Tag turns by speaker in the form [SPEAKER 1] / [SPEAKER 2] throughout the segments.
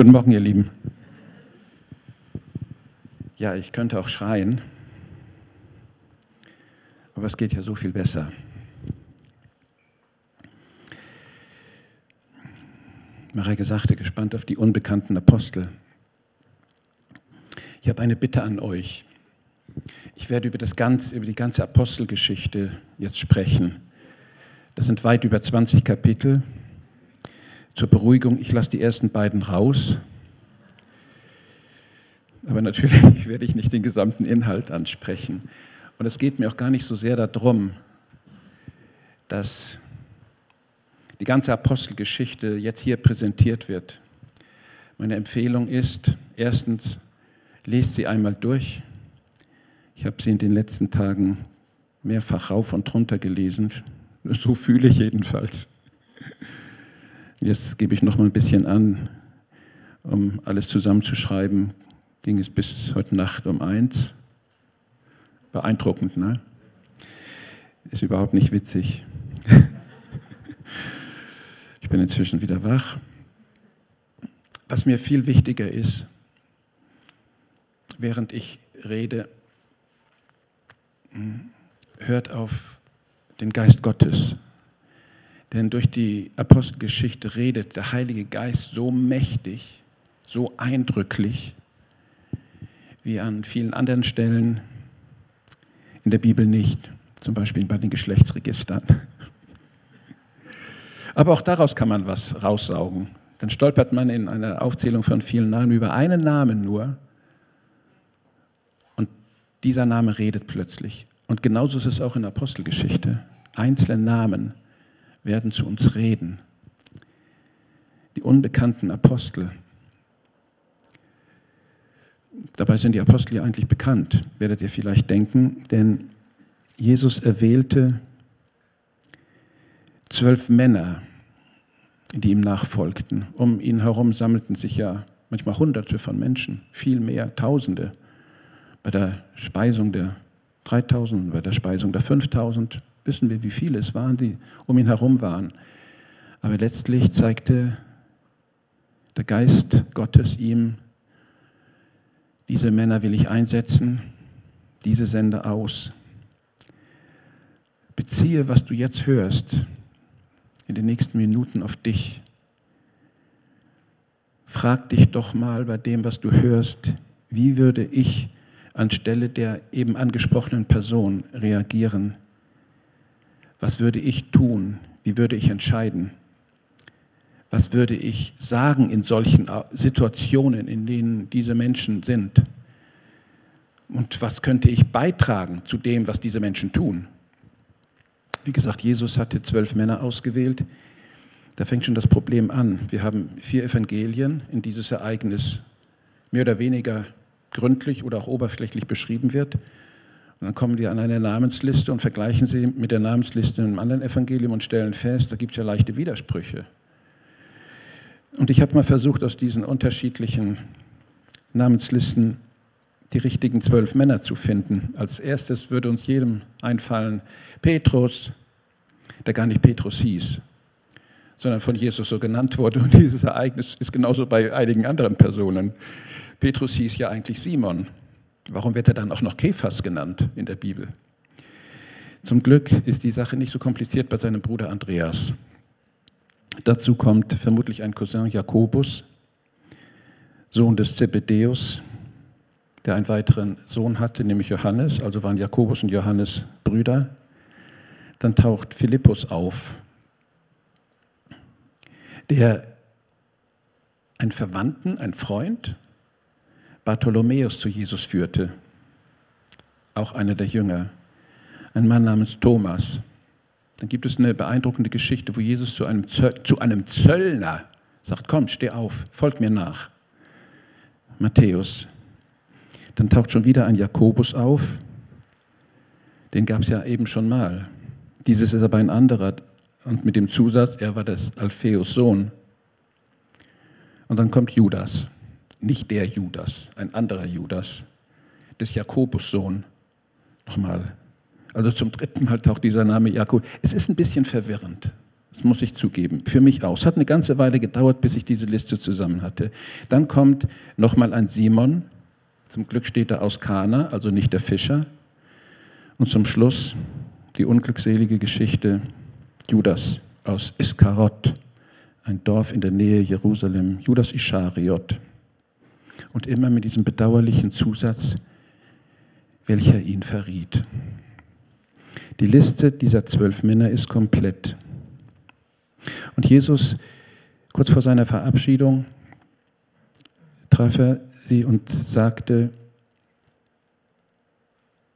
[SPEAKER 1] Guten Morgen, ihr Lieben. Ja, ich könnte auch schreien, aber es geht ja so viel besser. Mareike sagte, gespannt auf die unbekannten Apostel. Ich habe eine Bitte an euch. Ich werde über, das ganze, über die ganze Apostelgeschichte jetzt sprechen. Das sind weit über 20 Kapitel. Zur Beruhigung, ich lasse die ersten beiden raus. Aber natürlich werde ich nicht den gesamten Inhalt ansprechen. Und es geht mir auch gar nicht so sehr darum, dass die ganze Apostelgeschichte jetzt hier präsentiert wird. Meine Empfehlung ist, erstens, lest sie einmal durch. Ich habe sie in den letzten Tagen mehrfach rauf und runter gelesen. So fühle ich jedenfalls. Jetzt gebe ich noch mal ein bisschen an, um alles zusammenzuschreiben. Ging es bis heute Nacht um eins. Beeindruckend, ne? Ist überhaupt nicht witzig. Ich bin inzwischen wieder wach. Was mir viel wichtiger ist, während ich rede, hm, hört auf den Geist Gottes. Denn durch die Apostelgeschichte redet der Heilige Geist so mächtig, so eindrücklich, wie an vielen anderen Stellen in der Bibel nicht, zum Beispiel bei den Geschlechtsregistern. Aber auch daraus kann man was raussaugen. Dann stolpert man in einer Aufzählung von vielen Namen über einen Namen nur und dieser Name redet plötzlich. Und genauso ist es auch in der Apostelgeschichte. Einzelne Namen werden zu uns reden. Die unbekannten Apostel. Dabei sind die Apostel ja eigentlich bekannt, werdet ihr vielleicht denken, denn Jesus erwählte zwölf Männer, die ihm nachfolgten. Um ihn herum sammelten sich ja manchmal Hunderte von Menschen, viel mehr, Tausende. Bei der Speisung der 3000, bei der Speisung der 5000 wissen wir, wie viele es waren, die um ihn herum waren. Aber letztlich zeigte der Geist Gottes ihm, diese Männer will ich einsetzen, diese sende aus. Beziehe, was du jetzt hörst, in den nächsten Minuten auf dich. Frag dich doch mal bei dem, was du hörst, wie würde ich anstelle der eben angesprochenen Person reagieren? Was würde ich tun? Wie würde ich entscheiden? Was würde ich sagen in solchen Situationen, in denen diese Menschen sind? Und was könnte ich beitragen zu dem, was diese Menschen tun? Wie gesagt, Jesus hatte zwölf Männer ausgewählt. Da fängt schon das Problem an. Wir haben vier Evangelien, in dieses Ereignis mehr oder weniger gründlich oder auch oberflächlich beschrieben wird. Und dann kommen wir an eine Namensliste und vergleichen sie mit der Namensliste einem anderen Evangelium und stellen fest, da gibt es ja leichte Widersprüche. Und ich habe mal versucht, aus diesen unterschiedlichen Namenslisten die richtigen zwölf Männer zu finden. Als erstes würde uns jedem einfallen Petrus, der gar nicht Petrus hieß, sondern von Jesus so genannt wurde. Und dieses Ereignis ist genauso bei einigen anderen Personen. Petrus hieß ja eigentlich Simon. Warum wird er dann auch noch Kephas genannt in der Bibel? Zum Glück ist die Sache nicht so kompliziert bei seinem Bruder Andreas. Dazu kommt vermutlich ein Cousin Jakobus, Sohn des Zebedeus, der einen weiteren Sohn hatte, nämlich Johannes, also waren Jakobus und Johannes Brüder. Dann taucht Philippus auf, der einen Verwandten, einen Freund, Bartholomäus zu Jesus führte, auch einer der Jünger, ein Mann namens Thomas. Dann gibt es eine beeindruckende Geschichte, wo Jesus zu einem, Zöll, zu einem Zöllner sagt, komm, steh auf, folg mir nach. Matthäus dann taucht schon wieder ein Jakobus auf. Den gab es ja eben schon mal. Dieses ist aber ein anderer und mit dem Zusatz, er war des Alpheus Sohn. Und dann kommt Judas, nicht der Judas, ein anderer Judas, des Jakobus Sohn. Nochmal. Also zum dritten Mal taucht dieser Name Jakob. Es ist ein bisschen verwirrend. Das muss ich zugeben. Für mich auch. Es hat eine ganze Weile gedauert, bis ich diese Liste zusammen hatte. Dann kommt nochmal ein Simon. Zum Glück steht er aus Kana, also nicht der Fischer. Und zum Schluss die unglückselige Geschichte Judas aus Iskarot, ein Dorf in der Nähe Jerusalem. Judas Ischariot. Und immer mit diesem bedauerlichen Zusatz, welcher ihn verriet. Die Liste dieser zwölf Männer ist komplett. Und Jesus, kurz vor seiner Verabschiedung, traf er sie und sagte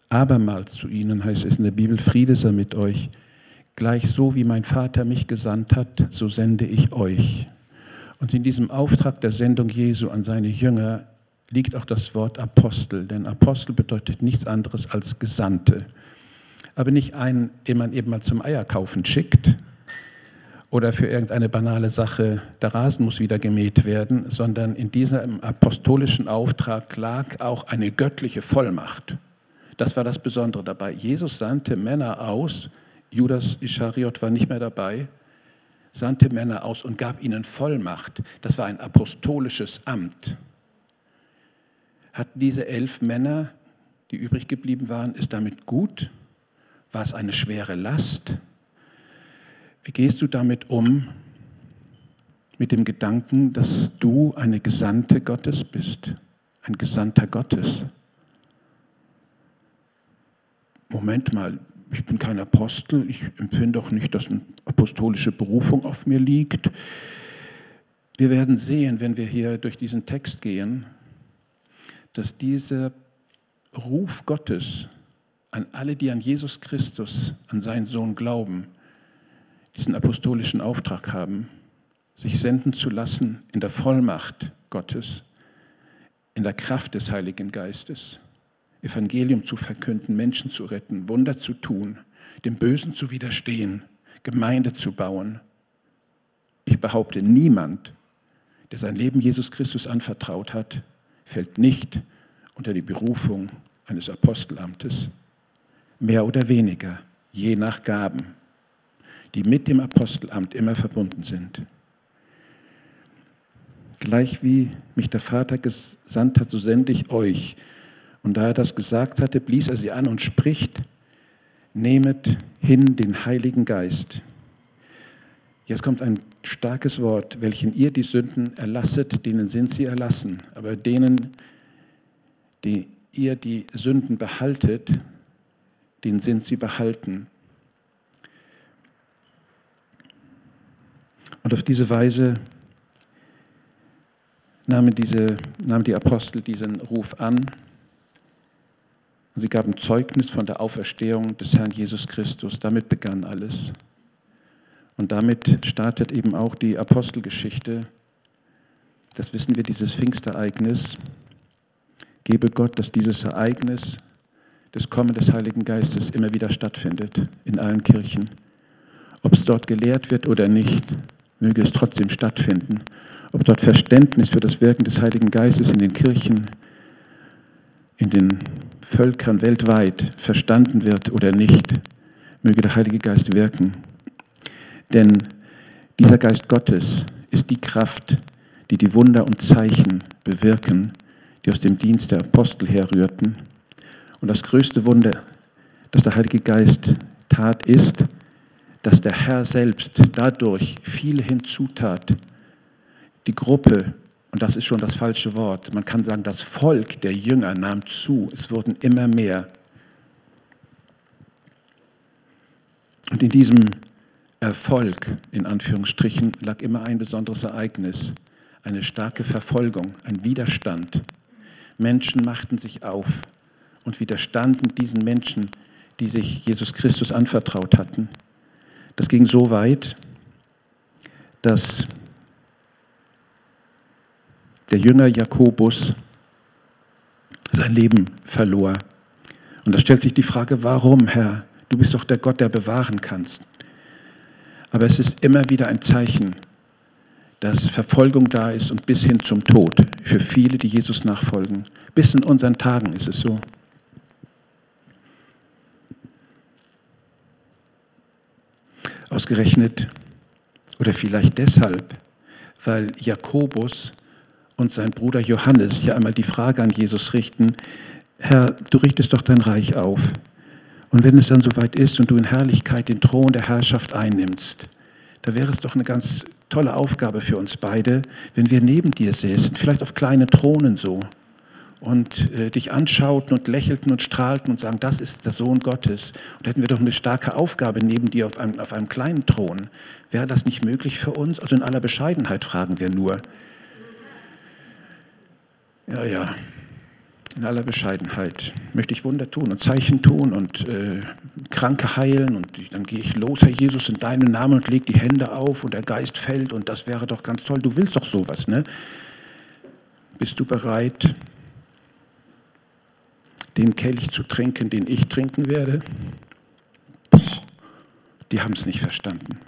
[SPEAKER 1] abermals zu ihnen, heißt es in der Bibel, Friede sei mit euch. Gleich so wie mein Vater mich gesandt hat, so sende ich euch. Und in diesem Auftrag der Sendung Jesu an seine Jünger liegt auch das Wort Apostel, denn Apostel bedeutet nichts anderes als Gesandte. Aber nicht einen, den man eben mal zum Eierkaufen schickt, oder für irgendeine banale Sache, der Rasen muss wieder gemäht werden, sondern in diesem apostolischen Auftrag lag auch eine göttliche Vollmacht. Das war das Besondere dabei. Jesus sandte Männer aus, Judas Ischariot war nicht mehr dabei, sandte Männer aus und gab ihnen Vollmacht. Das war ein apostolisches Amt. Hatten diese elf Männer, die übrig geblieben waren, ist damit gut? War es eine schwere Last? Wie gehst du damit um, mit dem Gedanken, dass du eine Gesandte Gottes bist, ein Gesandter Gottes? Moment mal, ich bin kein Apostel, ich empfinde auch nicht, dass eine apostolische Berufung auf mir liegt. Wir werden sehen, wenn wir hier durch diesen Text gehen, dass dieser Ruf Gottes an alle, die an Jesus Christus, an seinen Sohn glauben, diesen apostolischen Auftrag haben, sich senden zu lassen in der Vollmacht Gottes, in der Kraft des Heiligen Geistes, Evangelium zu verkünden, Menschen zu retten, Wunder zu tun, dem Bösen zu widerstehen, Gemeinde zu bauen. Ich behaupte, niemand, der sein Leben Jesus Christus anvertraut hat, fällt nicht unter die Berufung eines Apostelamtes. Mehr oder weniger, je nach Gaben die mit dem Apostelamt immer verbunden sind. Gleich wie mich der Vater gesandt hat, so sende ich euch. Und da er das gesagt hatte, blies er sie an und spricht, nehmet hin den Heiligen Geist. Jetzt kommt ein starkes Wort, welchen ihr die Sünden erlasset, denen sind sie erlassen. Aber denen, die ihr die Sünden behaltet, denen sind sie behalten. Und auf diese Weise nahmen, diese, nahmen die Apostel diesen Ruf an und sie gaben Zeugnis von der Auferstehung des Herrn Jesus Christus. Damit begann alles. Und damit startet eben auch die Apostelgeschichte. Das wissen wir, dieses Pfingstereignis. Gebe Gott, dass dieses Ereignis des Kommen des Heiligen Geistes immer wieder stattfindet in allen Kirchen. Ob es dort gelehrt wird oder nicht, möge es trotzdem stattfinden. Ob dort Verständnis für das Wirken des Heiligen Geistes in den Kirchen, in den Völkern weltweit verstanden wird oder nicht, möge der Heilige Geist wirken. Denn dieser Geist Gottes ist die Kraft, die die Wunder und Zeichen bewirken, die aus dem Dienst der Apostel herrührten. Und das größte Wunder, das der Heilige Geist tat, ist, dass der Herr selbst dadurch viel hinzutat. Die Gruppe, und das ist schon das falsche Wort, man kann sagen, das Volk der Jünger nahm zu, es wurden immer mehr. Und in diesem Erfolg, in Anführungsstrichen, lag immer ein besonderes Ereignis, eine starke Verfolgung, ein Widerstand. Menschen machten sich auf und widerstanden diesen Menschen, die sich Jesus Christus anvertraut hatten. Das ging so weit, dass der Jünger Jakobus sein Leben verlor. Und da stellt sich die Frage, warum, Herr? Du bist doch der Gott, der bewahren kannst. Aber es ist immer wieder ein Zeichen, dass Verfolgung da ist und bis hin zum Tod für viele, die Jesus nachfolgen. Bis in unseren Tagen ist es so. Ausgerechnet Oder vielleicht deshalb, weil Jakobus und sein Bruder Johannes hier einmal die Frage an Jesus richten, Herr, du richtest doch dein Reich auf. Und wenn es dann soweit ist und du in Herrlichkeit den Thron der Herrschaft einnimmst, da wäre es doch eine ganz tolle Aufgabe für uns beide, wenn wir neben dir säßen, vielleicht auf kleinen Thronen so, und äh, dich anschauten und lächelten und strahlten und sagen, das ist der Sohn Gottes. Und hätten wir doch eine starke Aufgabe neben dir auf einem, auf einem kleinen Thron. Wäre das nicht möglich für uns? Also in aller Bescheidenheit fragen wir nur. Ja, ja, in aller Bescheidenheit möchte ich Wunder tun und Zeichen tun und äh, Kranke heilen und dann gehe ich los, Herr Jesus, in deinem Namen und lege die Hände auf und der Geist fällt und das wäre doch ganz toll. Du willst doch sowas, ne? Bist du bereit, den Kelch zu trinken, den ich trinken werde? Boah, die haben es nicht verstanden.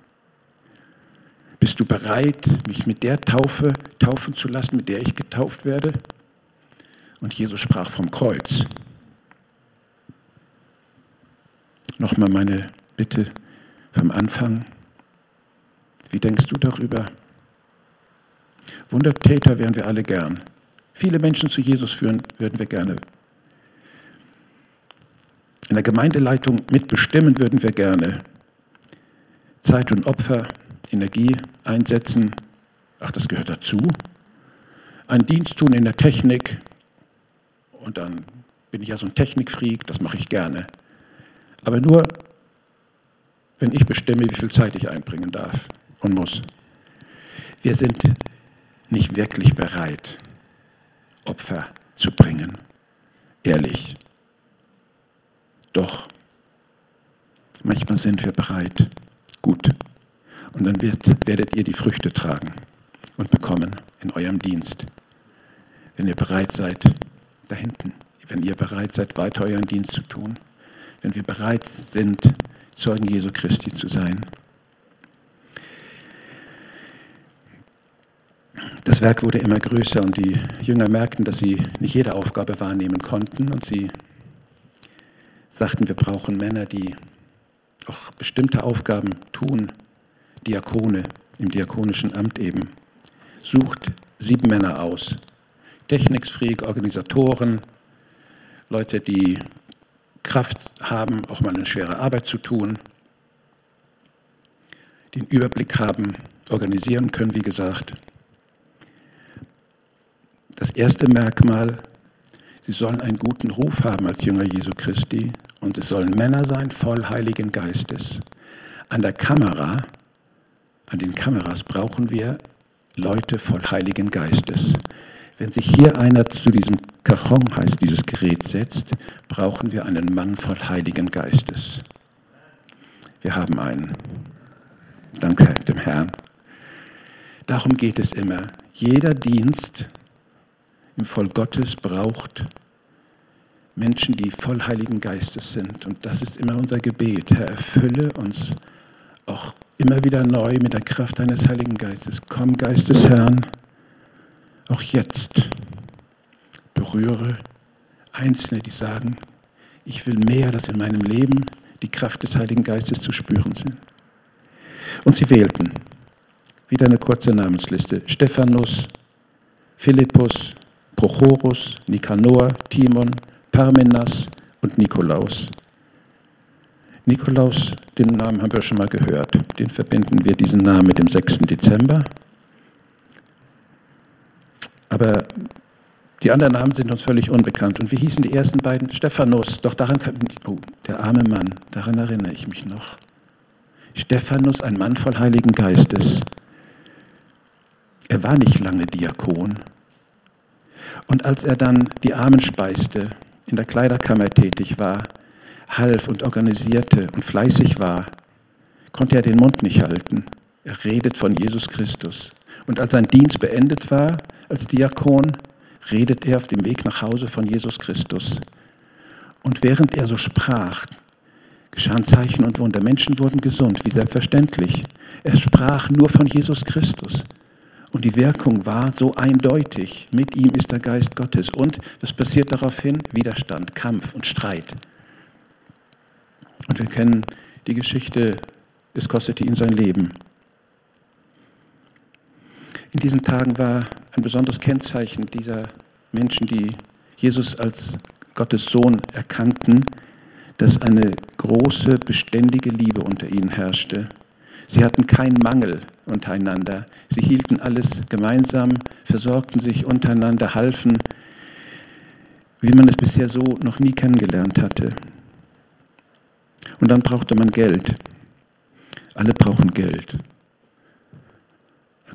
[SPEAKER 1] Bist du bereit, mich mit der Taufe taufen zu lassen, mit der ich getauft werde? Und Jesus sprach vom Kreuz. Nochmal meine Bitte vom Anfang. Wie denkst du darüber? Wundertäter wären wir alle gern. Viele Menschen zu Jesus führen würden wir gerne. In der Gemeindeleitung mitbestimmen würden wir gerne. Zeit und Opfer, Energie einsetzen, ach, das gehört dazu. Einen Dienst tun in der Technik, und dann bin ich ja so ein Technikfreak, das mache ich gerne. Aber nur, wenn ich bestimme, wie viel Zeit ich einbringen darf und muss. Wir sind nicht wirklich bereit, Opfer zu bringen. Ehrlich. Doch, manchmal sind wir bereit. Gut. Und dann wird, werdet ihr die Früchte tragen und bekommen in eurem Dienst, wenn ihr bereit seid, da hinten, wenn ihr bereit seid, weiter euren Dienst zu tun, wenn wir bereit sind, Zeugen Jesu Christi zu sein. Das Werk wurde immer größer und die Jünger merkten, dass sie nicht jede Aufgabe wahrnehmen konnten und sie sagten, wir brauchen Männer, die auch bestimmte Aufgaben tun, Diakone im diakonischen Amt eben. Sucht sieben Männer aus, Technikfreak, Organisatoren, Leute, die Kraft haben, auch mal eine schwere Arbeit zu tun, den Überblick haben, organisieren können, wie gesagt. Das erste Merkmal, sie sollen einen guten Ruf haben als Jünger Jesu Christi und es sollen Männer sein voll Heiligen Geistes. An der Kamera, an den Kameras brauchen wir Leute voll Heiligen Geistes. Wenn sich hier einer zu diesem Cajon, heißt dieses Gerät, setzt, brauchen wir einen Mann voll Heiligen Geistes. Wir haben einen. Danke dem Herrn. Darum geht es immer. Jeder Dienst im Volk Gottes braucht Menschen, die voll Heiligen Geistes sind. Und das ist immer unser Gebet. Herr, erfülle uns auch immer wieder neu mit der Kraft deines Heiligen Geistes. Komm, Geist des Herrn auch jetzt berühre Einzelne, die sagen, ich will mehr, dass in meinem Leben die Kraft des Heiligen Geistes zu spüren sind. Und sie wählten, wieder eine kurze Namensliste, Stephanus, Philippus, Prochorus, Nikanor, Timon, Parmenas und Nikolaus. Nikolaus, den Namen haben wir schon mal gehört. Den verbinden wir diesen Namen mit dem 6. Dezember. Aber die anderen Namen sind uns völlig unbekannt. Und wie hießen die ersten beiden? Stephanus. Doch daran kann oh, der arme Mann, daran erinnere ich mich noch. Stephanus, ein Mann voll Heiligen Geistes. Er war nicht lange Diakon. Und als er dann die Armen speiste, in der Kleiderkammer tätig war, half und organisierte und fleißig war, konnte er den Mund nicht halten. Er redet von Jesus Christus. Und als sein Dienst beendet war als Diakon, redet er auf dem Weg nach Hause von Jesus Christus. Und während er so sprach, geschahen Zeichen und Wunder. Menschen wurden gesund, wie selbstverständlich. Er sprach nur von Jesus Christus. Und die Wirkung war so eindeutig. Mit ihm ist der Geist Gottes. Und was passiert daraufhin? Widerstand, Kampf und Streit. Und wir kennen die Geschichte, es kostete ihn sein Leben. In diesen Tagen war ein besonderes Kennzeichen dieser Menschen, die Jesus als Gottes Sohn erkannten, dass eine große, beständige Liebe unter ihnen herrschte. Sie hatten keinen Mangel untereinander. Sie hielten alles gemeinsam, versorgten sich untereinander, halfen, wie man es bisher so noch nie kennengelernt hatte. Und dann brauchte man Geld. Alle brauchen Geld.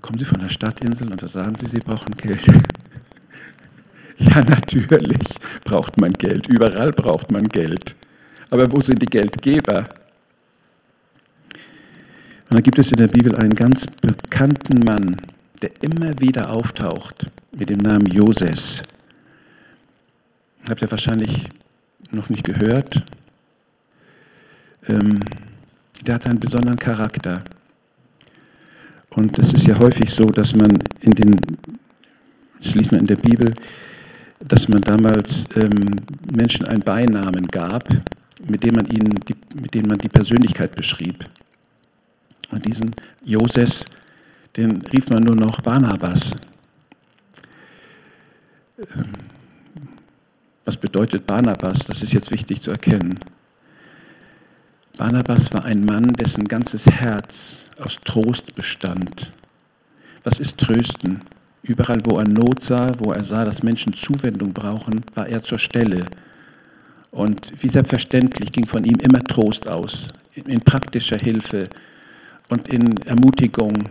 [SPEAKER 1] Kommen Sie von der Stadtinsel und da sagen Sie, Sie brauchen Geld. ja, natürlich braucht man Geld. Überall braucht man Geld. Aber wo sind die Geldgeber? Und da gibt es in der Bibel einen ganz bekannten Mann, der immer wieder auftaucht mit dem Namen Joses. Habt ihr wahrscheinlich noch nicht gehört. Ähm, der hat einen besonderen Charakter. Und es ist ja häufig so, dass man in den, das liest man in der Bibel, dass man damals ähm, Menschen einen Beinamen gab, mit dem man ihnen, die, mit dem man die Persönlichkeit beschrieb. Und diesen Joses, den rief man nur noch Barnabas. Ähm, was bedeutet Barnabas? Das ist jetzt wichtig zu erkennen. Barnabas war ein Mann, dessen ganzes Herz aus Trost bestand. Was ist Trösten? Überall, wo er Not sah, wo er sah, dass Menschen Zuwendung brauchen, war er zur Stelle. Und wie selbstverständlich ging von ihm immer Trost aus, in praktischer Hilfe und in Ermutigung.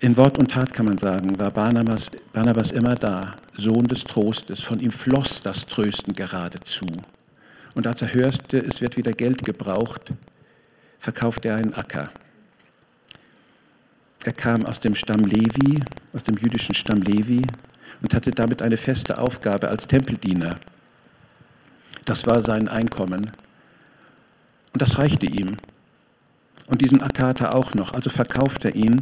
[SPEAKER 1] In Wort und Tat kann man sagen, war Barnabas, Barnabas immer da, Sohn des Trostes. Von ihm floss das Trösten geradezu. Und als er hörte, es wird wieder Geld gebraucht, verkaufte er einen Acker. Er kam aus dem Stamm Levi, aus dem jüdischen Stamm Levi und hatte damit eine feste Aufgabe als Tempeldiener. Das war sein Einkommen. Und das reichte ihm. Und diesen Acker hat er auch noch. Also verkauft er ihn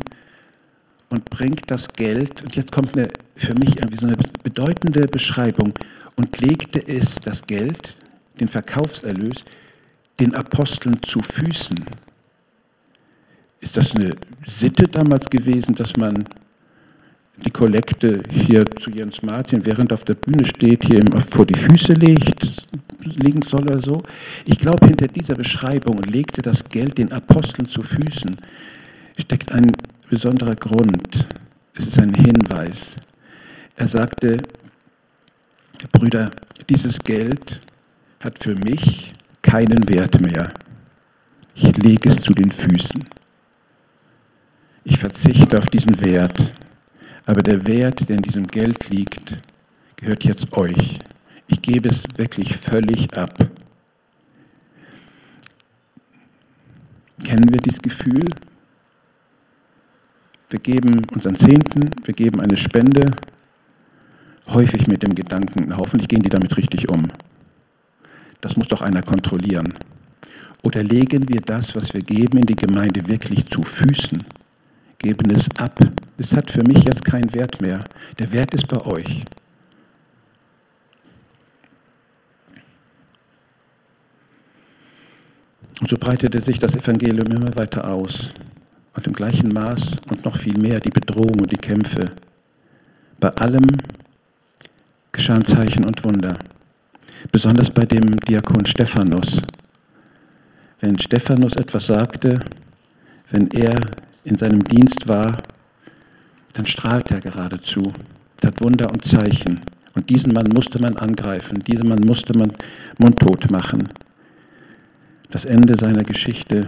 [SPEAKER 1] und bringt das Geld, und jetzt kommt eine, für mich irgendwie so eine bedeutende Beschreibung, und legte es, das Geld, den Verkaufserlös, den Aposteln zu Füßen. Ist das eine Sitte damals gewesen, dass man die Kollekte hier zu Jens Martin, während er auf der Bühne steht, hier vor die Füße legt, legen soll oder so? Ich glaube, hinter dieser Beschreibung legte das Geld den Aposteln zu Füßen, steckt ein besonderer Grund. Es ist ein Hinweis. Er sagte, Brüder, dieses Geld hat für mich keinen Wert mehr. Ich lege es zu den Füßen. Ich verzichte auf diesen Wert. Aber der Wert, der in diesem Geld liegt, gehört jetzt euch. Ich gebe es wirklich völlig ab. Kennen wir dieses Gefühl? Wir geben unseren Zehnten, wir geben eine Spende, häufig mit dem Gedanken, hoffentlich gehen die damit richtig um. Das muss doch einer kontrollieren. Oder legen wir das, was wir geben, in die Gemeinde wirklich zu Füßen, geben es ab. Es hat für mich jetzt keinen Wert mehr. Der Wert ist bei euch. Und so breitete sich das Evangelium immer weiter aus und im gleichen Maß und noch viel mehr die Bedrohung und die Kämpfe. Bei allem geschahen Zeichen und Wunder, besonders bei dem Diakon Stephanus. Wenn Stephanus etwas sagte, wenn er in seinem Dienst war, dann strahlt er geradezu, tat Wunder und Zeichen. Und diesen Mann musste man angreifen, diesen Mann musste man mundtot machen. Das Ende seiner Geschichte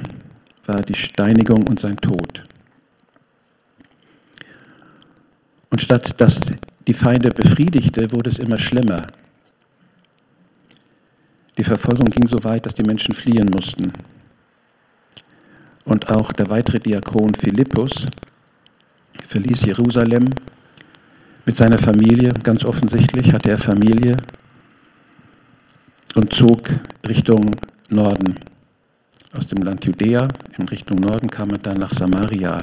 [SPEAKER 1] war die Steinigung und sein Tod. Und statt dass die Feinde befriedigte, wurde es immer schlimmer. Die Verfolgung ging so weit, dass die Menschen fliehen mussten. Und auch der weitere Diakon Philippus verließ Jerusalem mit seiner Familie. Ganz offensichtlich hatte er Familie und zog Richtung Norden. Aus dem Land Judäa in Richtung Norden kam er dann nach Samaria.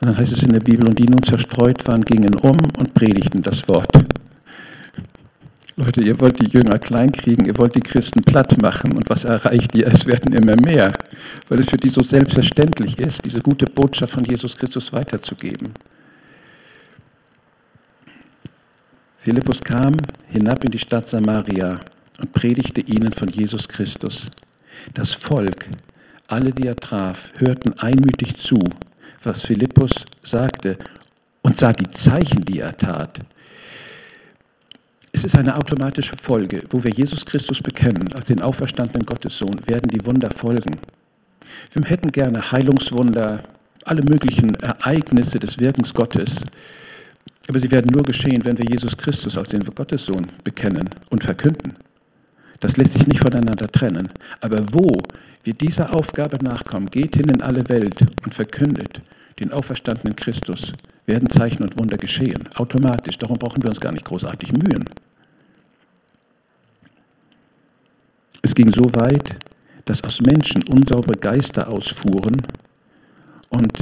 [SPEAKER 1] Und dann heißt es in der Bibel, und die nun zerstreut waren, gingen um und predigten das Wort. Leute, ihr wollt die Jünger kleinkriegen, ihr wollt die Christen platt machen und was erreicht ihr? Es werden immer mehr, weil es für die so selbstverständlich ist, diese gute Botschaft von Jesus Christus weiterzugeben. Philippus kam hinab in die Stadt Samaria und predigte ihnen von Jesus Christus. Das Volk, alle, die er traf, hörten einmütig zu, was Philippus sagte und sah die Zeichen, die er tat. Es ist eine automatische Folge. Wo wir Jesus Christus bekennen als den auferstandenen Gottessohn, werden die Wunder folgen. Wir hätten gerne Heilungswunder, alle möglichen Ereignisse des Wirkens Gottes. Aber sie werden nur geschehen, wenn wir Jesus Christus als den Gottessohn bekennen und verkünden. Das lässt sich nicht voneinander trennen. Aber wo wir dieser Aufgabe nachkommen, geht hin in alle Welt und verkündet den auferstandenen Christus, werden Zeichen und Wunder geschehen, automatisch. Darum brauchen wir uns gar nicht großartig mühen. Es ging so weit, dass aus Menschen unsaubere Geister ausfuhren und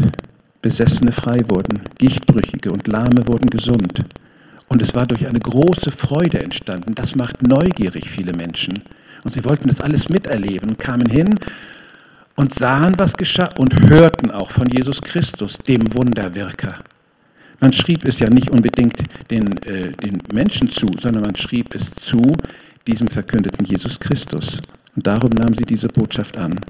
[SPEAKER 1] Besessene frei wurden, Gichtbrüchige und Lahme wurden gesund. Und es war durch eine große Freude entstanden. Das macht neugierig viele Menschen. Und sie wollten das alles miterleben und kamen hin und sahen, was geschah und hörten auch von Jesus Christus, dem Wunderwirker. Man schrieb es ja nicht unbedingt den, äh, den Menschen zu, sondern man schrieb es zu diesem verkündeten Jesus Christus. Und darum nahmen sie diese Botschaft an.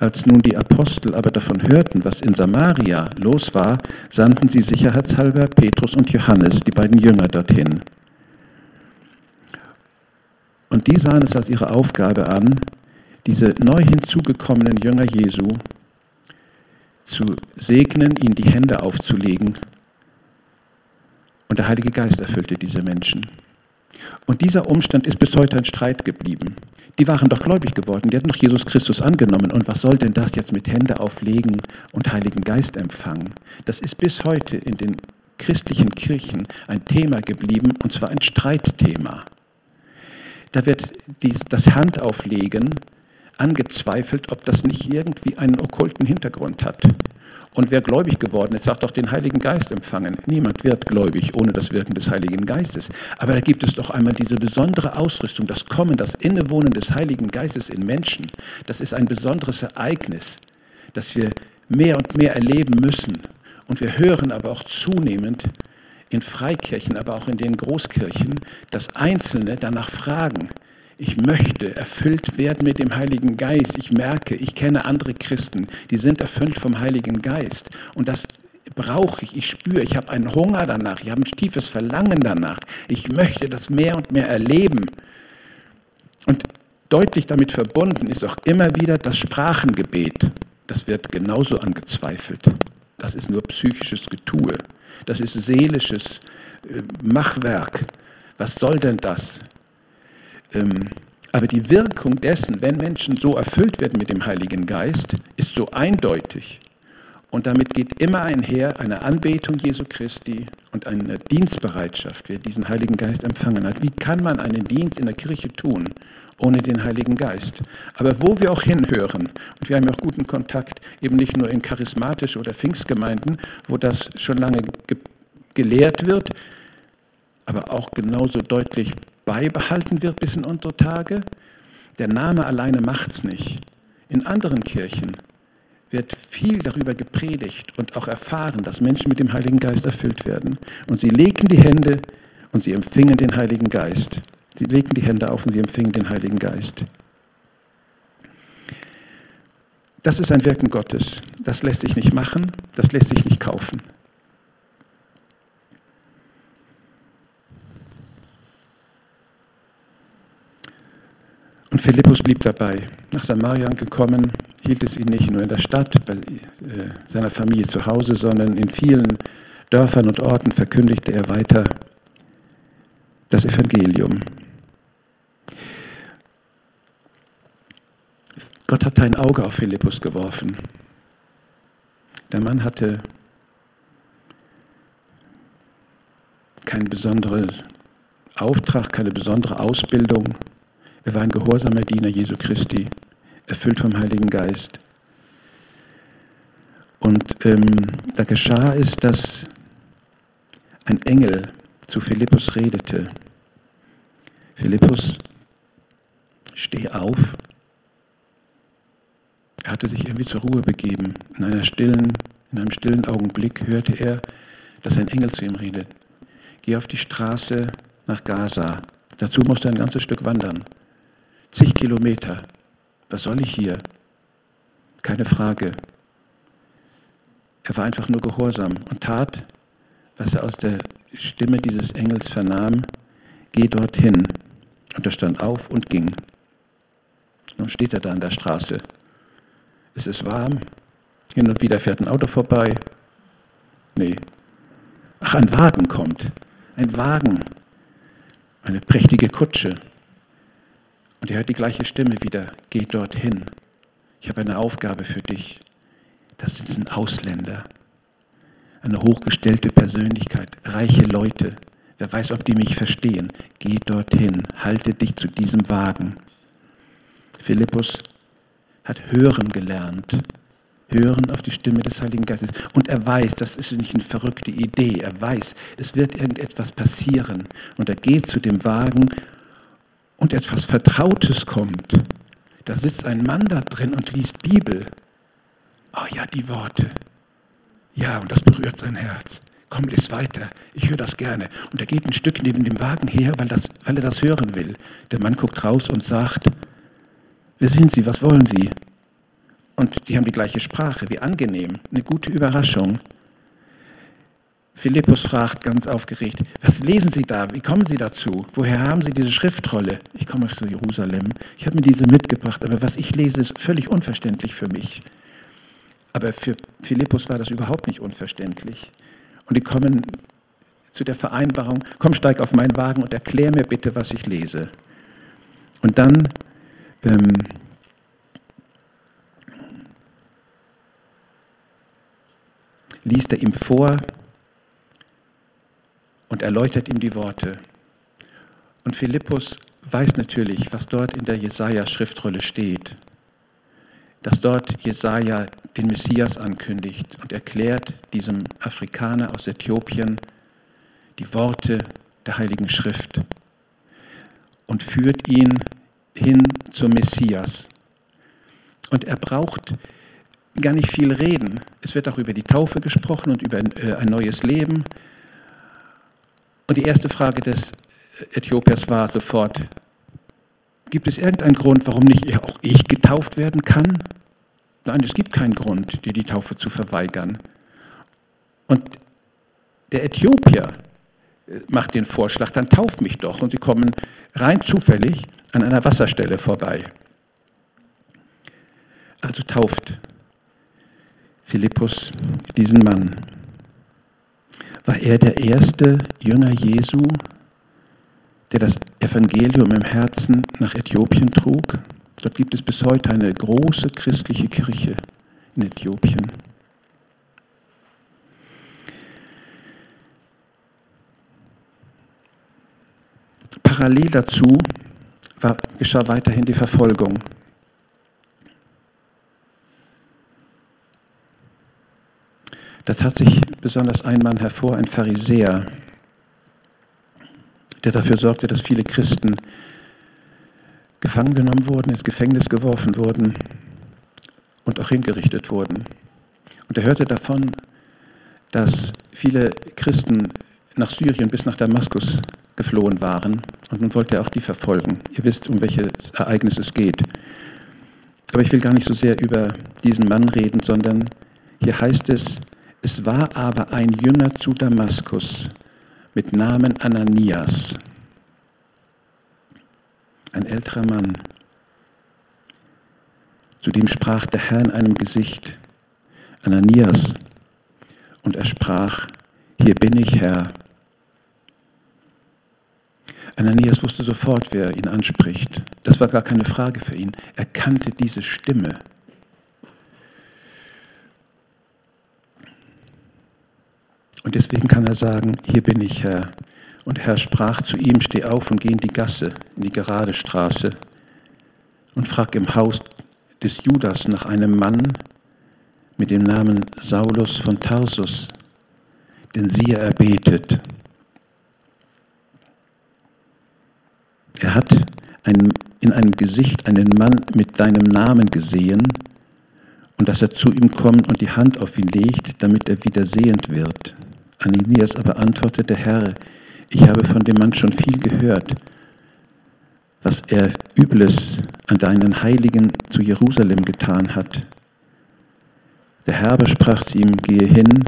[SPEAKER 1] Als nun die Apostel aber davon hörten, was in Samaria los war, sandten sie sicherheitshalber Petrus und Johannes, die beiden Jünger, dorthin. Und die sahen es als ihre Aufgabe an, diese neu hinzugekommenen Jünger Jesu zu segnen, ihnen die Hände aufzulegen. Und der Heilige Geist erfüllte diese Menschen. Und dieser Umstand ist bis heute ein Streit geblieben. Die waren doch gläubig geworden, die hatten doch Jesus Christus angenommen. Und was soll denn das jetzt mit Hände auflegen und Heiligen Geist empfangen? Das ist bis heute in den christlichen Kirchen ein Thema geblieben, und zwar ein Streitthema. Da wird das Handauflegen angezweifelt, ob das nicht irgendwie einen okkulten Hintergrund hat. Und wer gläubig geworden ist, sagt doch den Heiligen Geist empfangen. Niemand wird gläubig ohne das Wirken des Heiligen Geistes. Aber da gibt es doch einmal diese besondere Ausrüstung, das Kommen, das Innewohnen des Heiligen Geistes in Menschen. Das ist ein besonderes Ereignis, das wir mehr und mehr erleben müssen. Und wir hören aber auch zunehmend in Freikirchen, aber auch in den Großkirchen, dass Einzelne danach fragen, ich möchte erfüllt werden mit dem Heiligen Geist. Ich merke, ich kenne andere Christen, die sind erfüllt vom Heiligen Geist. Und das brauche ich. Ich spüre, ich habe einen Hunger danach. Ich habe ein tiefes Verlangen danach. Ich möchte das mehr und mehr erleben. Und deutlich damit verbunden ist auch immer wieder das Sprachengebet. Das wird genauso angezweifelt. Das ist nur psychisches Getue. Das ist seelisches äh, Machwerk. Was soll denn das? Ähm, aber die Wirkung dessen, wenn Menschen so erfüllt werden mit dem Heiligen Geist, ist so eindeutig. Und damit geht immer einher eine Anbetung Jesu Christi und eine Dienstbereitschaft, wer diesen Heiligen Geist empfangen hat. Wie kann man einen Dienst in der Kirche tun ohne den Heiligen Geist? Aber wo wir auch hinhören, und wir haben ja auch guten Kontakt, eben nicht nur in charismatische oder Pfingstgemeinden, wo das schon lange ge gelehrt wird, aber auch genauso deutlich beibehalten wird bis in unsere Tage. Der Name alleine macht es nicht. In anderen Kirchen wird viel darüber gepredigt und auch erfahren, dass Menschen mit dem Heiligen Geist erfüllt werden. Und sie legten die Hände und sie empfingen den Heiligen Geist. Sie legten die Hände auf und sie empfingen den Heiligen Geist. Das ist ein Wirken Gottes. Das lässt sich nicht machen, das lässt sich nicht kaufen. Und Philippus blieb dabei. Nach Samaria gekommen, hielt es ihn nicht nur in der Stadt, bei äh, seiner Familie zu Hause, sondern in vielen Dörfern und Orten verkündigte er weiter das Evangelium. Gott hatte ein Auge auf Philippus geworfen. Der Mann hatte keinen besonderen Auftrag, keine besondere Ausbildung. Er war ein gehorsamer Diener Jesu Christi, erfüllt vom Heiligen Geist. Und ähm, da geschah es, dass ein Engel zu Philippus redete. Philippus, steh auf. Er hatte sich irgendwie zur Ruhe begeben. In, einer stillen, in einem stillen Augenblick hörte er, dass ein Engel zu ihm redet. Geh auf die Straße nach Gaza. Dazu musst du ein ganzes Stück wandern. Zig Kilometer. Was soll ich hier? Keine Frage. Er war einfach nur gehorsam und tat, was er aus der Stimme dieses Engels vernahm. Geh dorthin. Und er stand auf und ging. Nun steht er da an der Straße. Es ist warm. Hin und wieder fährt ein Auto vorbei. Nee. Ach, ein Wagen kommt. Ein Wagen. Eine prächtige Kutsche. Und er hört die gleiche Stimme wieder. Geh dorthin. Ich habe eine Aufgabe für dich. Das ist ein Ausländer. Eine hochgestellte Persönlichkeit. Reiche Leute. Wer weiß, ob die mich verstehen. Geh dorthin. Halte dich zu diesem Wagen. Philippus hat hören gelernt. Hören auf die Stimme des Heiligen Geistes. Und er weiß, das ist nicht eine verrückte Idee. Er weiß, es wird irgendetwas passieren. Und er geht zu dem Wagen und etwas Vertrautes kommt. Da sitzt ein Mann da drin und liest Bibel. Oh ja, die Worte. Ja, und das berührt sein Herz. Komm, lies weiter. Ich höre das gerne. Und er geht ein Stück neben dem Wagen her, weil, das, weil er das hören will. Der Mann guckt raus und sagt, Wer sind Sie? Was wollen Sie? Und die haben die gleiche Sprache. Wie angenehm. Eine gute Überraschung. Philippus fragt ganz aufgeregt, was lesen Sie da? Wie kommen Sie dazu? Woher haben Sie diese Schriftrolle? Ich komme aus Jerusalem. Ich habe mir diese mitgebracht, aber was ich lese, ist völlig unverständlich für mich. Aber für Philippus war das überhaupt nicht unverständlich. Und die kommen zu der Vereinbarung, komm, steig auf meinen Wagen und erklär mir bitte, was ich lese. Und dann ähm, liest er ihm vor, und erläutert ihm die Worte. Und Philippus weiß natürlich, was dort in der Jesaja-Schriftrolle steht, dass dort Jesaja den Messias ankündigt und erklärt diesem Afrikaner aus Äthiopien die Worte der Heiligen Schrift und führt ihn hin zum Messias. Und er braucht gar nicht viel reden. Es wird auch über die Taufe gesprochen und über äh, ein neues Leben. Und die erste Frage des Äthiopiers war sofort, gibt es irgendeinen Grund, warum nicht auch ich getauft werden kann? Nein, es gibt keinen Grund, dir die Taufe zu verweigern. Und der Äthiopier äh, macht den Vorschlag, dann tauft mich doch. Und sie kommen rein zufällig an einer Wasserstelle vorbei. Also tauft Philippus diesen Mann. War er der erste Jünger Jesu, der das Evangelium im Herzen nach Äthiopien trug? Dort gibt es bis heute eine große christliche Kirche in Äthiopien. Parallel dazu war, geschah weiterhin die Verfolgung. Da tat sich besonders ein Mann hervor, ein Pharisäer, der dafür sorgte, dass viele Christen gefangen genommen wurden, ins Gefängnis geworfen wurden und auch hingerichtet wurden. Und er hörte davon, dass viele Christen nach Syrien bis nach Damaskus geflohen waren und nun wollte er auch die verfolgen. Ihr wisst, um welches Ereignis es geht. Aber ich will gar nicht so sehr über diesen Mann reden, sondern hier heißt es, es war aber ein Jünger zu Damaskus mit Namen Ananias, ein älterer Mann. Zu dem sprach der Herr in einem Gesicht, Ananias, und er sprach, hier bin ich, Herr. Ananias wusste sofort, wer ihn anspricht. Das war gar keine Frage für ihn. Er kannte diese Stimme. Und deswegen kann er sagen, hier bin ich Herr. Und der Herr sprach zu ihm, steh auf und geh in die Gasse, in die gerade Straße und frag im Haus des Judas nach einem Mann mit dem Namen Saulus von Tarsus, denn siehe, er betet. Er hat einen, in einem Gesicht einen Mann mit deinem Namen gesehen und dass er zu ihm kommt und die Hand auf ihn legt, damit er wieder sehend wird. Ananias aber antwortete, Herr, ich habe von dem Mann schon viel gehört, was er Übles an deinen Heiligen zu Jerusalem getan hat. Der Herr sprach zu ihm, gehe hin,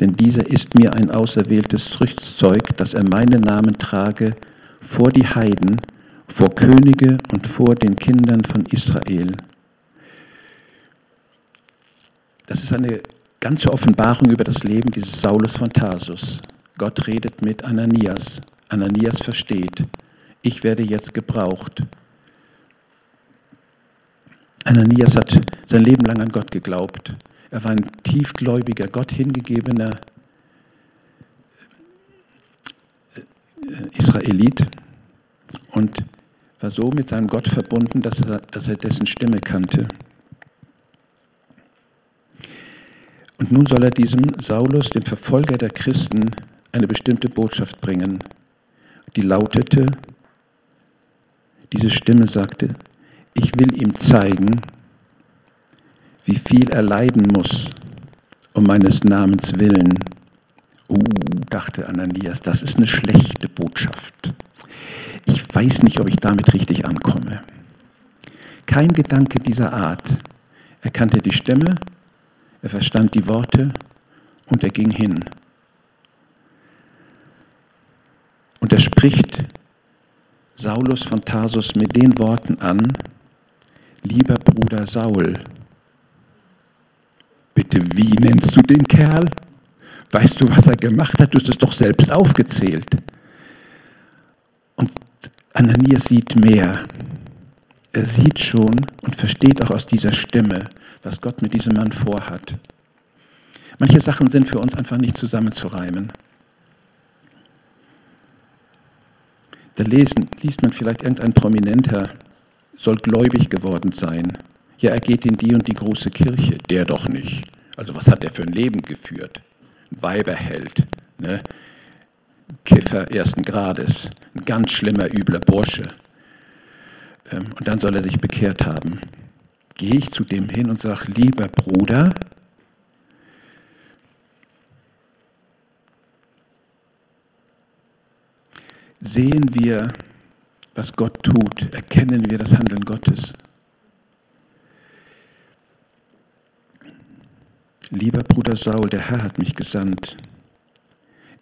[SPEAKER 1] denn dieser ist mir ein auserwähltes Rüstzeug, dass er meinen Namen trage vor die Heiden, vor Könige und vor den Kindern von Israel. Das ist eine ganze Offenbarung über das Leben dieses Saulus von Tarsus. Gott redet mit Ananias. Ananias versteht, ich werde jetzt gebraucht. Ananias hat sein Leben lang an Gott geglaubt. Er war ein tiefgläubiger, Gott hingegebener Israelit und war so mit seinem Gott verbunden, dass er, dass er dessen Stimme kannte. Und nun soll er diesem Saulus, dem Verfolger der Christen, eine bestimmte Botschaft bringen, die lautete, diese Stimme sagte, ich will ihm zeigen, wie viel er leiden muss um meines Namens willen. Uh, dachte Ananias, das ist eine schlechte Botschaft. Ich weiß nicht, ob ich damit richtig ankomme. Kein Gedanke dieser Art. Er kannte die Stimme, er verstand die Worte und er ging hin. Und er spricht Saulus von Tarsus mit den Worten an, lieber Bruder Saul, bitte, wie nennst du den Kerl? Weißt du, was er gemacht hat? Du hast es doch selbst aufgezählt. Und Ananias sieht mehr. Er sieht schon und versteht auch aus dieser Stimme, was Gott mit diesem Mann vorhat. Manche Sachen sind für uns einfach nicht zusammenzureimen. Da lesen, liest man vielleicht irgendein Prominenter, soll gläubig geworden sein. Ja, er geht in die und die große Kirche. Der doch nicht. Also was hat er für ein Leben geführt? Weiberheld, ne? Kiffer ersten Grades, ein ganz schlimmer, übler Bursche. Ähm, und dann soll er sich bekehrt haben. Gehe ich zu dem hin und sage, lieber Bruder, sehen wir, was Gott tut, erkennen wir das Handeln Gottes. Lieber Bruder Saul, der Herr hat mich gesandt.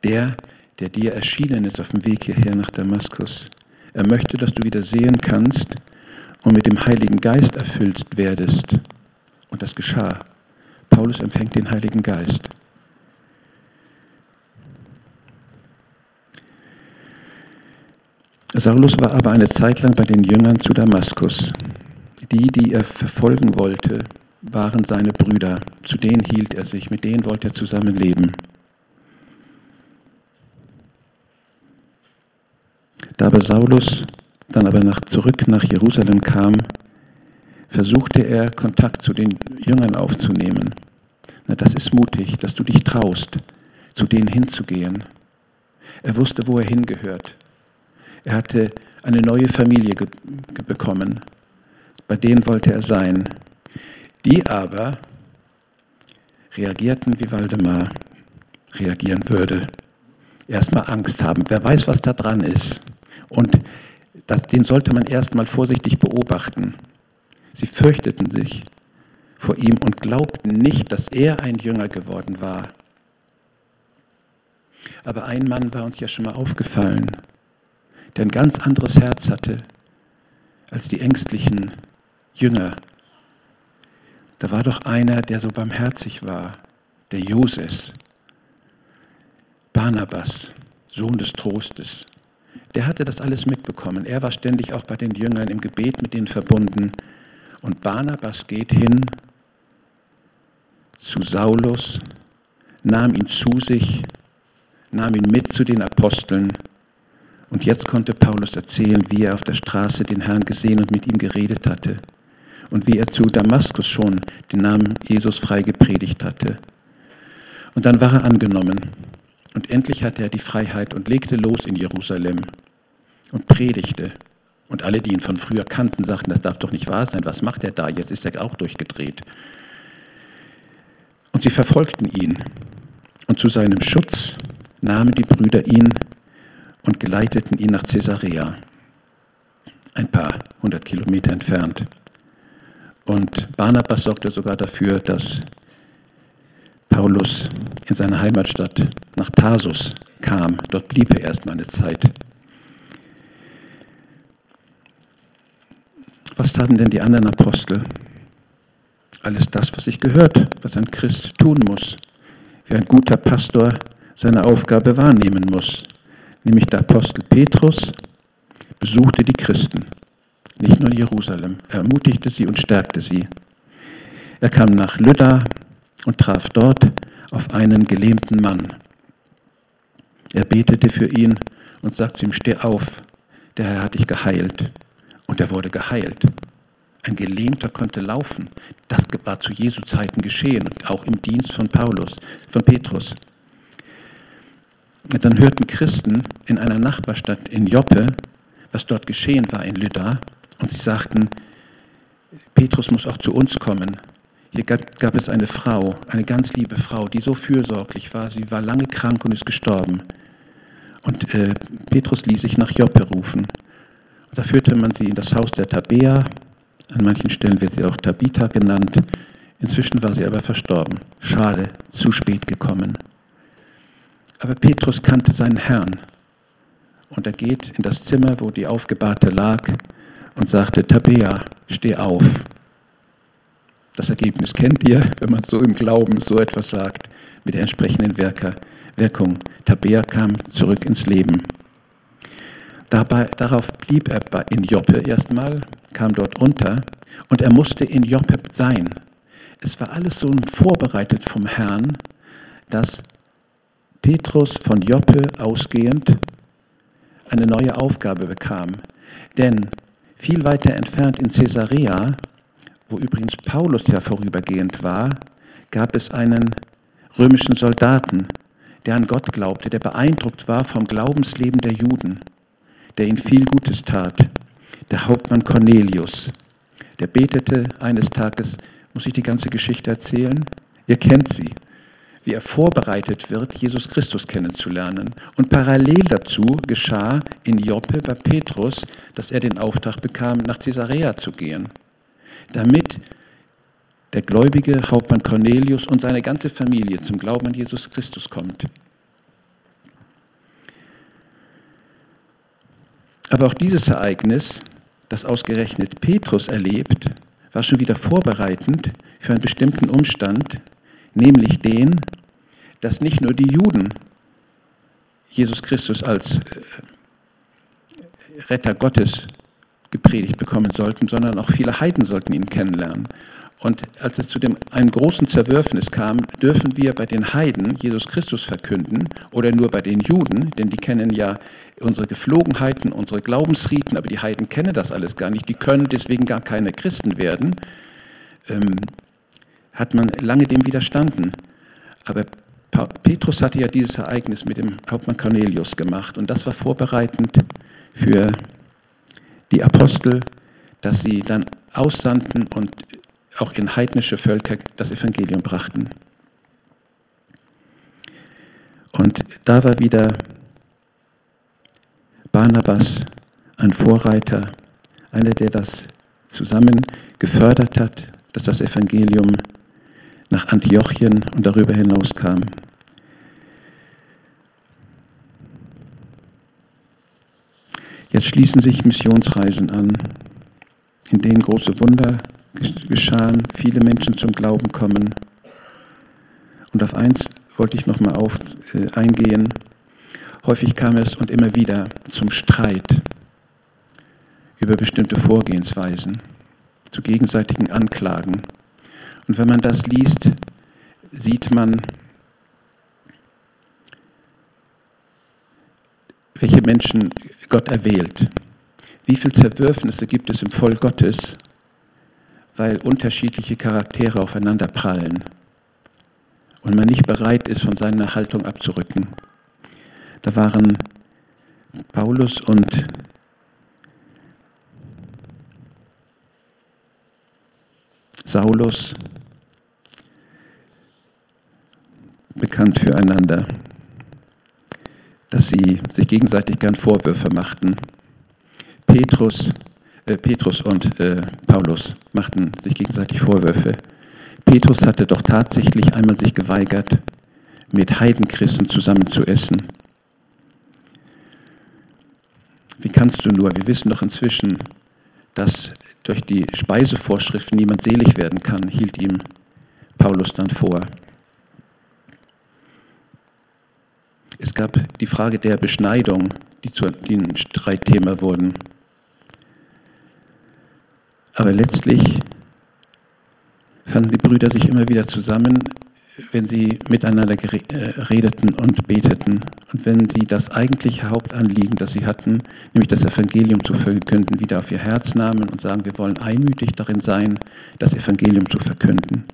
[SPEAKER 1] Der, der dir erschienen ist auf dem Weg hierher nach Damaskus. Er möchte, dass du wieder sehen kannst und mit dem Heiligen Geist erfüllt werdest. Und das geschah. Paulus empfängt den Heiligen Geist. Saulus war aber eine Zeit lang bei den Jüngern zu Damaskus. Die, die er verfolgen wollte, waren seine Brüder. Zu denen hielt er sich, mit denen wollte er zusammenleben. Da aber Saulus dann aber nach, zurück nach Jerusalem kam, versuchte er Kontakt zu den Jüngern aufzunehmen. Na, das ist mutig, dass du dich traust, zu denen hinzugehen. Er wusste, wo er hingehört. Er hatte eine neue Familie bekommen. Bei denen wollte er sein. Die aber reagierten, wie Waldemar reagieren würde. Erstmal Angst haben. Wer weiß, was da dran ist. Und das, den sollte man erstmal vorsichtig beobachten. Sie fürchteten sich vor ihm und glaubten nicht, dass er ein Jünger geworden war. Aber ein Mann war uns ja schon mal aufgefallen, der ein ganz anderes Herz hatte als die ängstlichen Jünger. Da war doch einer, der so barmherzig war, der Joses, Barnabas, Sohn des Trostes. Der hatte das alles mitbekommen. Er war ständig auch bei den Jüngern im Gebet mit ihnen verbunden. Und Barnabas geht hin zu Saulus, nahm ihn zu sich, nahm ihn mit zu den Aposteln und jetzt konnte Paulus erzählen, wie er auf der Straße den Herrn gesehen und mit ihm geredet hatte und wie er zu Damaskus schon den Namen Jesus frei gepredigt hatte. Und dann war er angenommen und endlich hatte er die Freiheit und legte los in Jerusalem und predigte Und alle, die ihn von früher kannten, sagten, das darf doch nicht wahr sein, was macht er da? Jetzt ist er auch durchgedreht. Und sie verfolgten ihn. Und zu seinem Schutz nahmen die Brüder ihn und geleiteten ihn nach Caesarea, ein paar hundert Kilometer entfernt. Und Barnabas sorgte sogar dafür, dass Paulus in seine Heimatstadt nach Tarsus kam. Dort blieb er erst mal eine Zeit. Was taten denn die anderen Apostel? Alles das, was ich gehört, was ein Christ tun muss, wie ein guter Pastor seine Aufgabe wahrnehmen muss. Nämlich der Apostel Petrus besuchte die Christen, nicht nur in Jerusalem. Er ermutigte sie und stärkte sie. Er kam nach Lydda und traf dort auf einen gelähmten Mann. Er betete für ihn und sagte ihm, steh auf, der Herr hat dich geheilt. Und er wurde geheilt. Ein Gelähmter konnte laufen. Das war zu Jesu Zeiten geschehen und auch im Dienst von Paulus, von Petrus. Dann hörten Christen in einer Nachbarstadt in Joppe, was dort geschehen war in Lydda, und sie sagten, Petrus muss auch zu uns kommen. Hier gab, gab, es eine Frau, eine ganz liebe Frau, die so fürsorglich war. Sie war lange krank und ist gestorben. Und äh, Petrus ließ sich nach Joppe rufen. Und da führte man sie in das Haus der Tabea. An manchen Stellen wird sie auch Tabitha genannt. Inzwischen war sie aber verstorben. Schade, zu spät gekommen. Aber Petrus kannte seinen Herrn. Und er geht in das Zimmer, wo die Aufgebahrte lag, und sagte, Tabea, steh auf. Das Ergebnis kennt ihr, wenn man so im Glauben so etwas sagt, mit der entsprechenden Wirkung. Tabea kam zurück ins Leben. Dabei, darauf blieb er in Joppe erstmal, kam dort unter und er musste in Joppe sein. Es war alles so vorbereitet vom Herrn, dass Petrus von Joppe ausgehend eine neue Aufgabe bekam. Denn viel weiter entfernt in Caesarea wo übrigens Paulus ja vorübergehend war, gab es einen römischen Soldaten, der an Gott glaubte, der beeindruckt war vom Glaubensleben der Juden, der ihnen viel Gutes tat, der Hauptmann Cornelius. Der betete eines Tages, muss ich die ganze Geschichte erzählen? Ihr kennt sie, wie er vorbereitet wird, Jesus Christus kennenzulernen. Und parallel dazu geschah in Joppe bei Petrus, dass er den Auftrag bekam, nach Caesarea zu gehen damit der gläubige Hauptmann Cornelius und seine ganze Familie zum Glauben an Jesus Christus kommt. Aber auch dieses Ereignis, das ausgerechnet Petrus erlebt, war schon wieder vorbereitend für einen bestimmten Umstand, nämlich den, dass nicht nur die Juden Jesus Christus als äh, Retter Gottes gepredigt bekommen sollten, sondern auch viele Heiden sollten ihn kennenlernen. Und als es zu dem, einem großen Zerwürfnis kam, dürfen wir bei den Heiden Jesus Christus verkünden oder nur bei den Juden, denn die kennen ja unsere Geflogenheiten, unsere Glaubensriten, aber die Heiden kennen das alles gar nicht, die können deswegen gar keine Christen werden, ähm, hat man lange dem widerstanden. Aber Petrus hatte ja dieses Ereignis mit dem Hauptmann Cornelius gemacht und das war vorbereitend für die Apostel, dass sie dann aussandten und auch in heidnische Völker das Evangelium brachten. Und da war wieder Barnabas ein Vorreiter, einer, der das zusammen gefördert hat, dass das Evangelium nach Antiochien und darüber hinaus kam. Jetzt schließen sich Missionsreisen an, in denen große Wunder geschahen, viele Menschen zum Glauben kommen. Und auf eins wollte ich nochmal auf, äh, eingehen. Häufig kam es und immer wieder zum Streit über bestimmte Vorgehensweisen, zu gegenseitigen Anklagen. Und wenn man das liest, sieht man, welche Menschen Gott erwählt. Wie viele Zerwürfnisse gibt es im Volk Gottes, weil unterschiedliche Charaktere aufeinander prallen und man nicht bereit ist, von seiner Haltung abzurücken. Da waren Paulus und Saulus bekannt füreinander dass sie sich gegenseitig gern Vorwürfe machten. Petrus, äh, Petrus und äh, Paulus machten sich gegenseitig Vorwürfe. Petrus hatte doch tatsächlich einmal sich geweigert, mit Heidenchristen zusammen zu essen. Wie kannst du nur? Wir wissen doch inzwischen, dass durch die Speisevorschriften niemand selig werden kann, hielt ihm Paulus dann vor. Es gab die Frage der Beschneidung, die zu einem Streitthema wurden. Aber letztlich fanden die Brüder sich immer wieder zusammen, wenn sie miteinander äh, redeten und beteten und wenn sie das eigentliche Hauptanliegen, das sie hatten, nämlich das Evangelium zu verkünden, wieder auf ihr Herz nahmen und sagen, wir wollen einmütig darin sein, das Evangelium zu verkünden.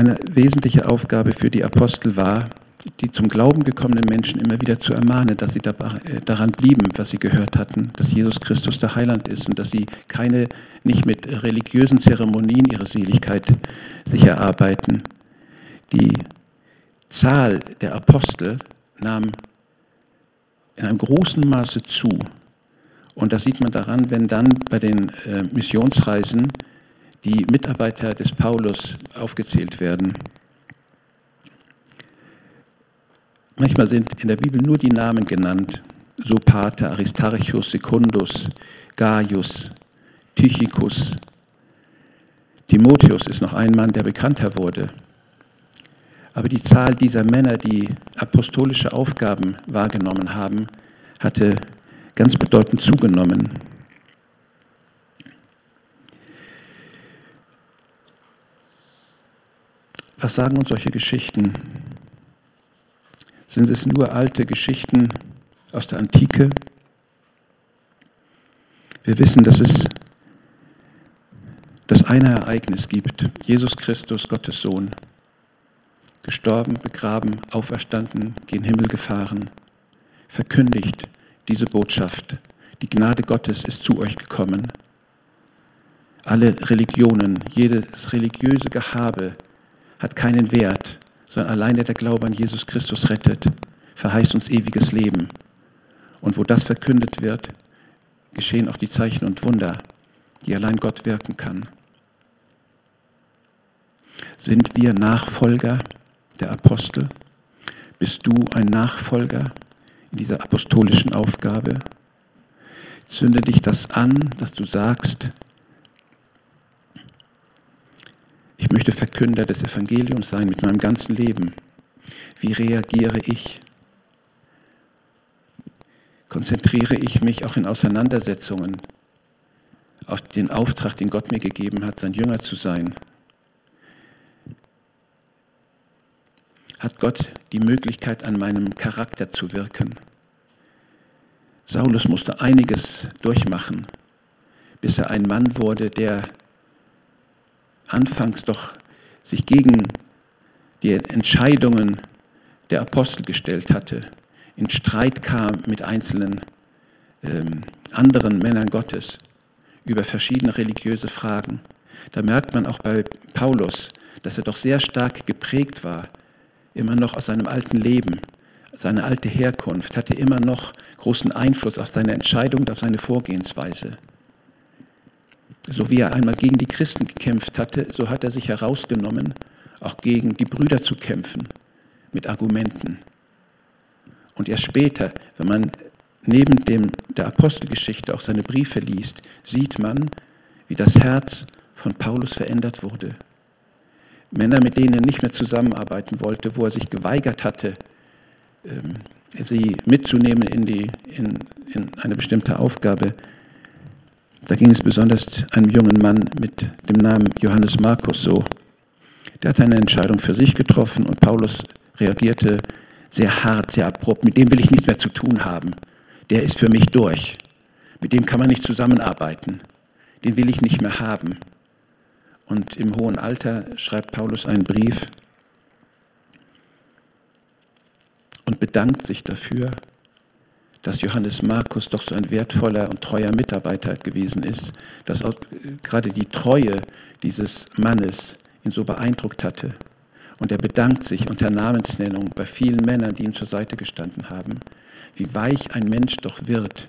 [SPEAKER 1] Eine wesentliche Aufgabe für die Apostel war, die zum Glauben gekommenen Menschen immer wieder zu ermahnen, dass sie äh, daran blieben, was sie gehört hatten, dass Jesus Christus der Heiland ist und dass sie keine, nicht mit religiösen Zeremonien ihre Seligkeit sich erarbeiten. Die Zahl der Apostel nahm in einem großen Maße zu. Und das sieht man daran, wenn dann bei den äh, Missionsreisen die Mitarbeiter des Paulus aufgezählt werden. Manchmal sind in der Bibel nur die Namen genannt. Sopater, Aristarchus, Secundus, Gaius, Tychicus. Timotheus ist noch ein Mann, der bekannter wurde. Aber die Zahl dieser Männer, die apostolische Aufgaben wahrgenommen haben, hatte ganz bedeutend zugenommen. Was sagen uns solche Geschichten? Sind es nur alte Geschichten aus der Antike? Wir wissen, dass es das eine Ereignis gibt. Jesus Christus, Gottes Sohn, gestorben, begraben, auferstanden, gen Himmel gefahren, verkündigt diese Botschaft. Die Gnade Gottes ist zu euch gekommen. Alle Religionen, jedes religiöse Gehabe, hat keinen Wert, sondern alleine der Glaube an Jesus Christus rettet, verheißt uns ewiges Leben. Und wo das verkündet wird, geschehen auch die Zeichen und Wunder, die allein Gott wirken kann. Sind wir Nachfolger der Apostel? Bist du ein Nachfolger in dieser apostolischen Aufgabe? Zünde dich das an, dass du sagst, Ich möchte Verkünder des Evangeliums sein mit meinem ganzen Leben. Wie reagiere ich? Konzentriere ich mich auch in Auseinandersetzungen auf den Auftrag, den Gott mir gegeben hat, sein Jünger zu sein? Hat Gott die Möglichkeit, an meinem Charakter zu wirken? Saulus musste einiges durchmachen, bis er ein Mann wurde, der anfangs doch sich gegen die Entscheidungen der Apostel gestellt hatte, in Streit kam mit einzelnen ähm, anderen Männern Gottes über verschiedene religiöse Fragen. Da merkt man auch bei Paulus, dass er doch sehr stark geprägt war, immer noch aus seinem alten Leben. Seine alte Herkunft hatte immer noch großen Einfluss auf seine Entscheidung und auf seine Vorgehensweise. So wie er einmal gegen die Christen gekämpft hatte, so hat er sich herausgenommen, auch gegen die Brüder zu kämpfen, mit Argumenten. Und erst später, wenn man neben dem, der Apostelgeschichte auch seine Briefe liest, sieht man, wie das Herz von Paulus verändert wurde. Männer, mit denen er nicht mehr zusammenarbeiten wollte, wo er sich geweigert hatte, ähm, sie mitzunehmen in, die, in, in eine bestimmte Aufgabe, da ging es besonders einem jungen Mann mit dem Namen Johannes Markus so. Der hatte eine Entscheidung für sich getroffen und Paulus reagierte sehr hart, sehr abrupt. Mit dem will ich nichts mehr zu tun haben. Der ist für mich durch. Mit dem kann man nicht zusammenarbeiten. Den will ich nicht mehr haben. Und im hohen Alter schreibt Paulus einen Brief und bedankt sich dafür, dass Johannes Markus doch so ein wertvoller und treuer Mitarbeiter gewesen ist, dass auch gerade die Treue dieses Mannes ihn so beeindruckt hatte. Und er bedankt sich unter Namensnennung bei vielen Männern, die ihm zur Seite gestanden haben, wie weich ein Mensch doch wird,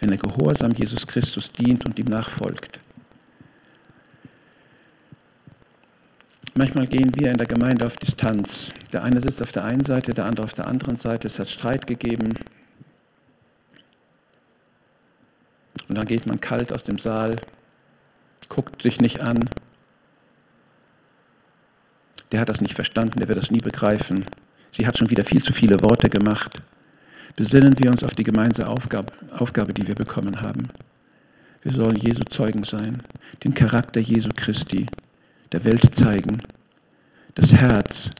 [SPEAKER 1] wenn er gehorsam Jesus Christus dient und ihm nachfolgt. Manchmal gehen wir in der Gemeinde auf Distanz. Der eine sitzt auf der einen Seite, der andere auf der anderen Seite. Es hat Streit gegeben. Und dann geht man kalt aus dem Saal, guckt sich nicht an. Der hat das nicht verstanden, der wird das nie begreifen. Sie hat schon wieder viel zu viele Worte gemacht. Besinnen wir uns auf die gemeinsame Aufgabe, Aufgabe, die wir bekommen haben. Wir sollen Jesu Zeugen sein, den Charakter Jesu Christi der Welt zeigen. Das Herz,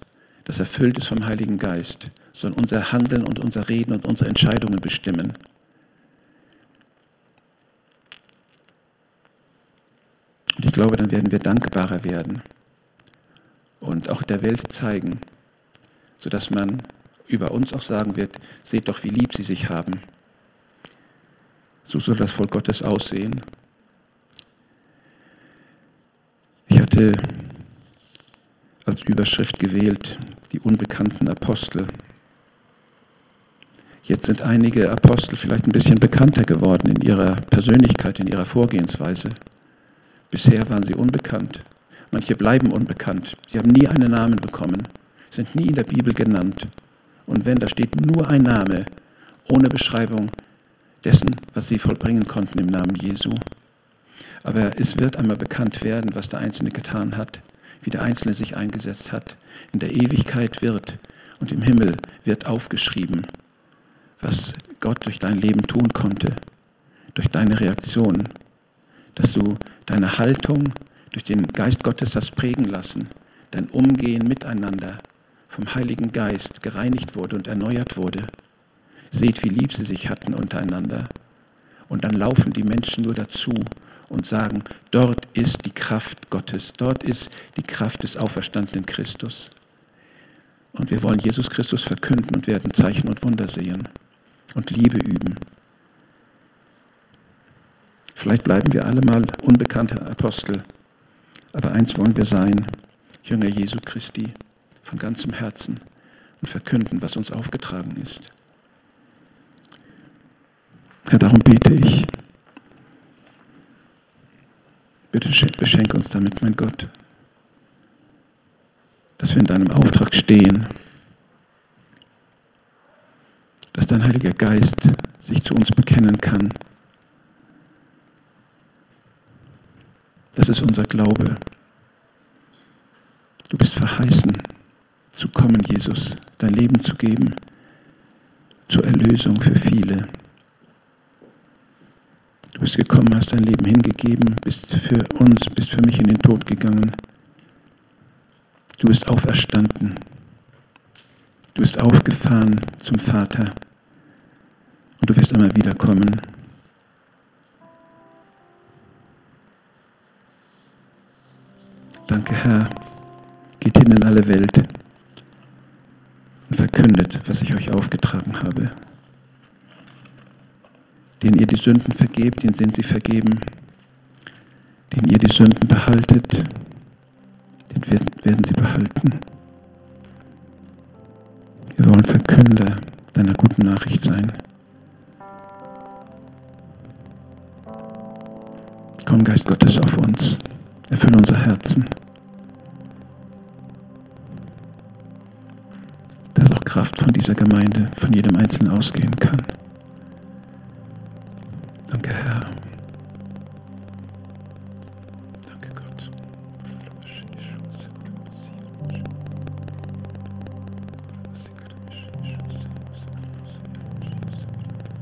[SPEAKER 1] das erfüllt ist vom Heiligen Geist, soll unser Handeln und unser Reden und unsere Entscheidungen bestimmen. Und ich glaube, dann werden wir dankbarer werden und auch der Welt zeigen, sodass man über uns auch sagen wird, seht doch, wie lieb sie sich haben. So soll das Volk Gottes aussehen. Ich hatte als Überschrift gewählt, die unbekannten Apostel. Jetzt sind einige Apostel vielleicht ein bisschen bekannter geworden in ihrer Persönlichkeit, in ihrer Vorgehensweise. Bisher waren sie unbekannt. Manche bleiben unbekannt. Sie haben nie einen Namen bekommen, sind nie in der Bibel genannt. Und wenn, da steht nur ein Name, ohne Beschreibung dessen, was sie vollbringen konnten im Namen Jesu. Aber es wird einmal bekannt werden, was der Einzelne getan hat, wie der Einzelne sich eingesetzt hat. In der Ewigkeit wird und im Himmel wird aufgeschrieben, was Gott durch dein Leben tun konnte, durch deine Reaktion, dass du deine Haltung durch den Geist Gottes hast prägen lassen, dein Umgehen miteinander vom Heiligen Geist gereinigt wurde und erneuert wurde. Seht, wie lieb sie sich hatten untereinander. Und dann laufen die Menschen nur dazu und sagen, dort ist die Kraft Gottes, dort ist die Kraft des auferstandenen Christus. Und wir wollen Jesus Christus verkünden und werden Zeichen und Wunder sehen und Liebe üben. Vielleicht bleiben wir alle mal unbekannte Apostel, aber eins wollen wir sein, Jünger Jesu Christi, von ganzem Herzen und verkünden, was uns aufgetragen ist. Herr, darum bete ich. Bitte beschenke uns damit, mein Gott, dass wir in deinem Auftrag stehen, dass dein Heiliger Geist sich zu uns bekennen kann. Das ist unser Glaube. Du bist verheißen, zu kommen, Jesus, dein Leben zu geben, zur Erlösung für viele. Du bist gekommen, hast dein Leben hingegeben, bist für uns, bist für mich in den Tod gegangen. Du bist auferstanden. Du bist aufgefahren zum Vater. Und du wirst einmal wiederkommen. Danke, Herr. Geht hin in alle Welt und verkündet, was ich euch aufgetragen habe denen ihr die Sünden vergebt, denen sind sie vergeben, denen ihr die Sünden behaltet, den werden sie behalten. Wir wollen Verkünder deiner guten Nachricht sein. Komm, Geist Gottes, auf uns. Erfülle unser Herzen. Kraft von dieser Gemeinde, von jedem Einzelnen ausgehen kann.